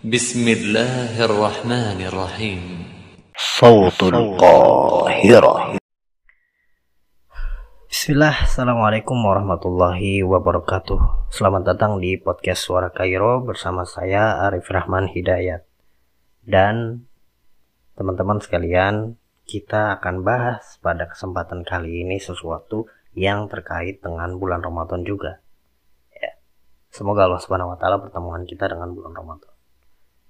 بسم الله الرحمن الرحيم صوت القاهرة Bismillah, Assalamualaikum warahmatullahi wabarakatuh Selamat datang di podcast Suara Kairo bersama saya Arif Rahman Hidayat Dan teman-teman sekalian, kita akan bahas pada kesempatan kali ini sesuatu yang terkait dengan bulan Ramadan juga ya. Semoga Allah Subhanahu wa taala pertemuan kita dengan bulan Ramadan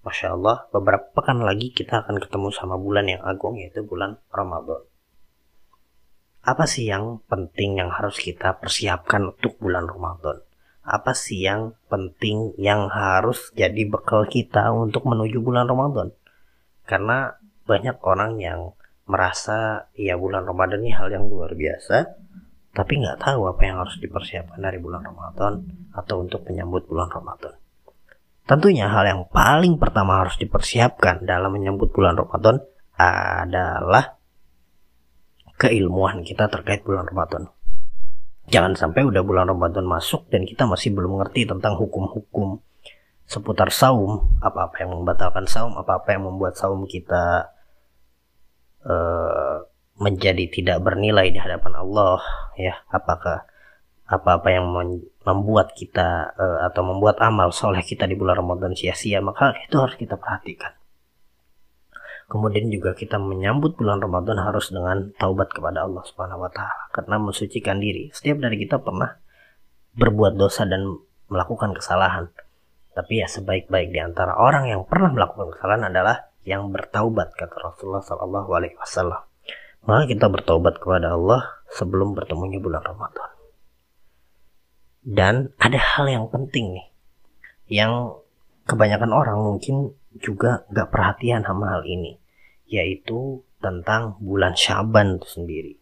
Masya Allah, beberapa pekan lagi kita akan ketemu sama bulan yang agung yaitu bulan Ramadan. Apa sih yang penting yang harus kita persiapkan untuk bulan Ramadan? Apa sih yang penting yang harus jadi bekal kita untuk menuju bulan Ramadan? Karena banyak orang yang merasa ya bulan Ramadan ini hal yang luar biasa, tapi nggak tahu apa yang harus dipersiapkan dari bulan Ramadan atau untuk menyambut bulan Ramadan. Tentunya hal yang paling pertama harus dipersiapkan dalam menyambut bulan Ramadan adalah keilmuan kita terkait bulan Ramadan. Jangan sampai udah bulan Ramadan masuk dan kita masih belum mengerti tentang hukum-hukum seputar saum, apa-apa yang membatalkan saum, apa-apa yang membuat saum kita uh, menjadi tidak bernilai di hadapan Allah, ya, apakah apa-apa yang membuat kita uh, atau membuat amal soleh kita di bulan Ramadan sia-sia maka itu harus kita perhatikan. Kemudian juga kita menyambut bulan Ramadan harus dengan taubat kepada Allah Subhanahu wa taala karena mensucikan diri. Setiap dari kita pernah berbuat dosa dan melakukan kesalahan. Tapi ya sebaik-baik di antara orang yang pernah melakukan kesalahan adalah yang bertaubat kata Rasulullah Shallallahu Alaihi Wasallam. Maka kita bertaubat kepada Allah sebelum bertemunya bulan Ramadan dan ada hal yang penting nih, yang kebanyakan orang mungkin juga gak perhatian sama hal ini, yaitu tentang bulan Syaban itu sendiri.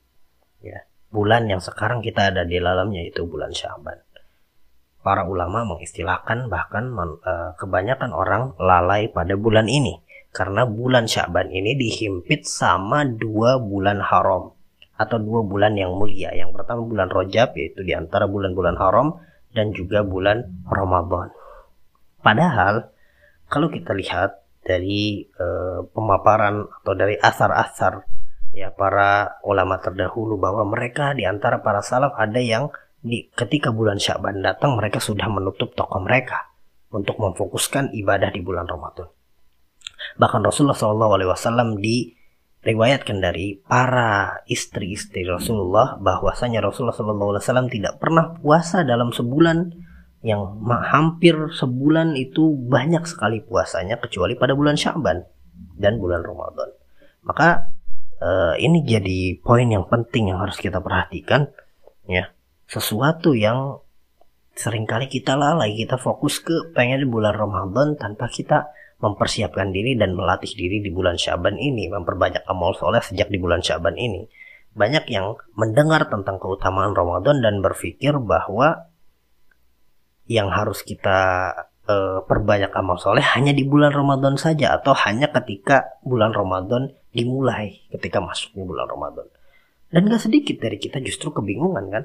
Ya, bulan yang sekarang kita ada di dalamnya itu bulan Syaban. Para ulama mengistilahkan bahkan uh, kebanyakan orang lalai pada bulan ini karena bulan Syaban ini dihimpit sama dua bulan haram atau dua bulan yang mulia. Yang pertama bulan Rojab yaitu di antara bulan-bulan haram dan juga bulan Ramadan. Padahal kalau kita lihat dari uh, pemaparan atau dari asar-asar ya para ulama terdahulu bahwa mereka di antara para salaf ada yang di ketika bulan Syaban datang mereka sudah menutup toko mereka untuk memfokuskan ibadah di bulan Ramadan. Bahkan Rasulullah SAW di riwayatkan dari para istri-istri Rasulullah bahwasanya Rasulullah SAW tidak pernah puasa dalam sebulan yang hampir sebulan itu banyak sekali puasanya kecuali pada bulan Syaban dan bulan Ramadan. Maka uh, ini jadi poin yang penting yang harus kita perhatikan ya. Sesuatu yang sering kali kita lalai, kita fokus ke pengen di bulan Ramadan tanpa kita mempersiapkan diri dan melatih diri di bulan Syaban ini, memperbanyak amal soleh sejak di bulan Syaban ini. Banyak yang mendengar tentang keutamaan Ramadan dan berpikir bahwa yang harus kita uh, perbanyak amal soleh hanya di bulan Ramadan saja atau hanya ketika bulan Ramadan dimulai ketika masuknya bulan Ramadan. Dan gak sedikit dari kita justru kebingungan kan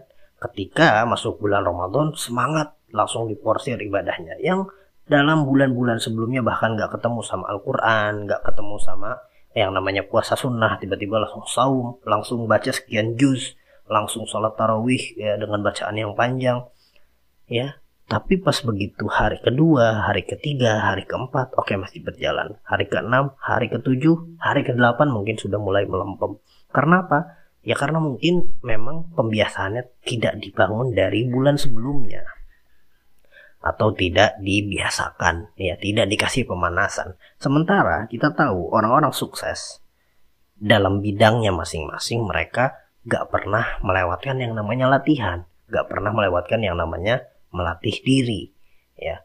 ketika masuk bulan Ramadan semangat langsung diporsir ibadahnya yang dalam bulan-bulan sebelumnya bahkan nggak ketemu sama Al-Quran, nggak ketemu sama yang namanya puasa sunnah, tiba-tiba langsung saum, langsung baca sekian juz, langsung sholat tarawih ya dengan bacaan yang panjang, ya. Tapi pas begitu hari kedua, hari ketiga, hari keempat, oke okay, masih berjalan. Hari keenam, hari ketujuh, hari kedelapan mungkin sudah mulai melempem. Karena apa? Ya karena mungkin memang pembiasaannya tidak dibangun dari bulan sebelumnya atau tidak dibiasakan, ya tidak dikasih pemanasan. Sementara kita tahu orang-orang sukses dalam bidangnya masing-masing mereka gak pernah melewatkan yang namanya latihan, gak pernah melewatkan yang namanya melatih diri, ya.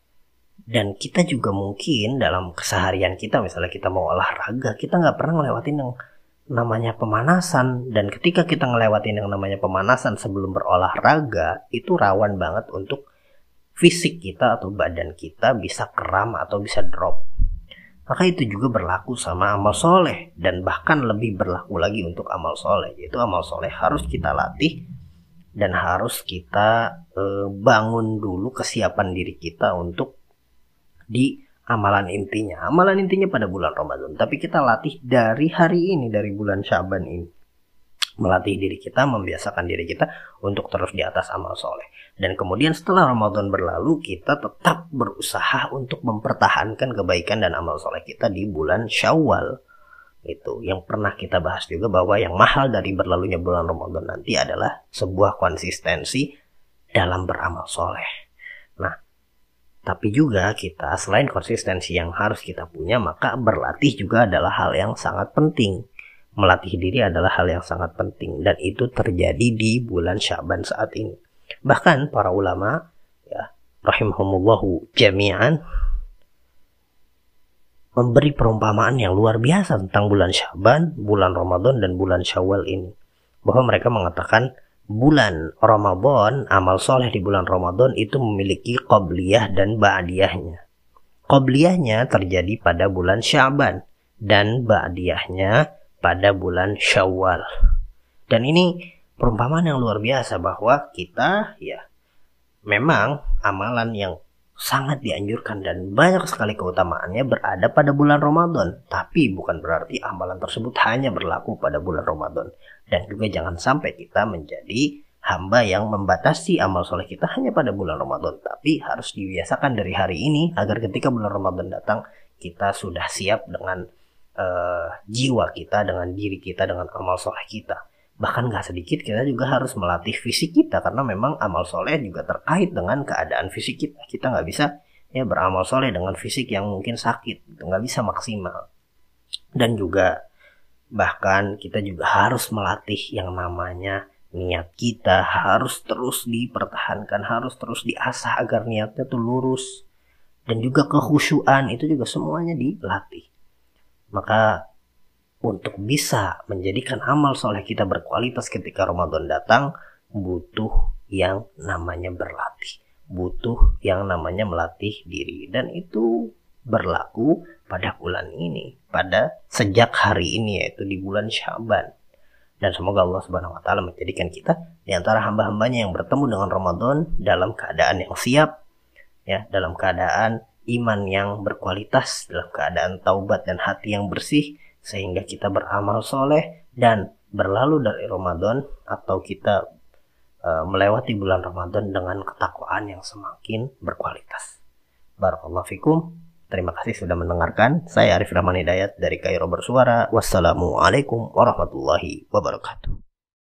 Dan kita juga mungkin dalam keseharian kita, misalnya kita mau olahraga, kita nggak pernah ngelewatin yang namanya pemanasan dan ketika kita ngelewatin yang namanya pemanasan sebelum berolahraga itu rawan banget untuk fisik kita atau badan kita bisa kram atau bisa drop. Maka itu juga berlaku sama amal soleh dan bahkan lebih berlaku lagi untuk amal soleh. Yaitu amal soleh harus kita latih dan harus kita e, bangun dulu kesiapan diri kita untuk di amalan intinya. Amalan intinya pada bulan Ramadan. Tapi kita latih dari hari ini, dari bulan Syaban ini. Melatih diri kita, membiasakan diri kita untuk terus di atas amal soleh. Dan kemudian setelah Ramadan berlalu, kita tetap berusaha untuk mempertahankan kebaikan dan amal soleh kita di bulan Syawal. Itu yang pernah kita bahas juga bahwa yang mahal dari berlalunya bulan Ramadan nanti adalah sebuah konsistensi dalam beramal soleh. Nah, tapi juga kita selain konsistensi yang harus kita punya, maka berlatih juga adalah hal yang sangat penting. Melatih diri adalah hal yang sangat penting dan itu terjadi di bulan Syaban saat ini. Bahkan para ulama ya rahimahumullahu jami'an memberi perumpamaan yang luar biasa tentang bulan Syaban, bulan Ramadan dan bulan Syawal ini. Bahwa mereka mengatakan bulan Ramadan, amal soleh di bulan Ramadan itu memiliki qobliyah dan ba'diyahnya. Qobliyahnya terjadi pada bulan Syaban dan ba'diyahnya pada bulan Syawal. Dan ini perumpamaan yang luar biasa bahwa kita ya memang amalan yang sangat dianjurkan dan banyak sekali keutamaannya berada pada bulan Ramadan. Tapi bukan berarti amalan tersebut hanya berlaku pada bulan Ramadan. Dan juga jangan sampai kita menjadi hamba yang membatasi amal soleh kita hanya pada bulan Ramadan. Tapi harus dibiasakan dari hari ini agar ketika bulan Ramadan datang kita sudah siap dengan uh, jiwa kita, dengan diri kita, dengan amal soleh kita. Bahkan gak sedikit kita juga harus melatih fisik kita karena memang amal soleh juga terkait dengan keadaan fisik kita. Kita nggak bisa ya beramal soleh dengan fisik yang mungkin sakit, nggak bisa maksimal. Dan juga Bahkan kita juga harus melatih yang namanya niat kita harus terus dipertahankan, harus terus diasah agar niatnya tuh lurus. Dan juga kekhusyuan itu juga semuanya dilatih. Maka untuk bisa menjadikan amal soleh kita berkualitas ketika Ramadan datang, butuh yang namanya berlatih. Butuh yang namanya melatih diri. Dan itu berlaku pada bulan ini, pada sejak hari ini yaitu di bulan Syaban. Dan semoga Allah Subhanahu wa taala menjadikan kita di antara hamba-hambanya yang bertemu dengan Ramadan dalam keadaan yang siap ya, dalam keadaan iman yang berkualitas, dalam keadaan taubat dan hati yang bersih sehingga kita beramal soleh dan berlalu dari Ramadan atau kita uh, melewati bulan Ramadan dengan ketakwaan yang semakin berkualitas. Barakallahu fikum. Terima kasih sudah mendengarkan. Saya Arif Rahman Hidayat dari Kairo Bersuara. Wassalamualaikum warahmatullahi wabarakatuh.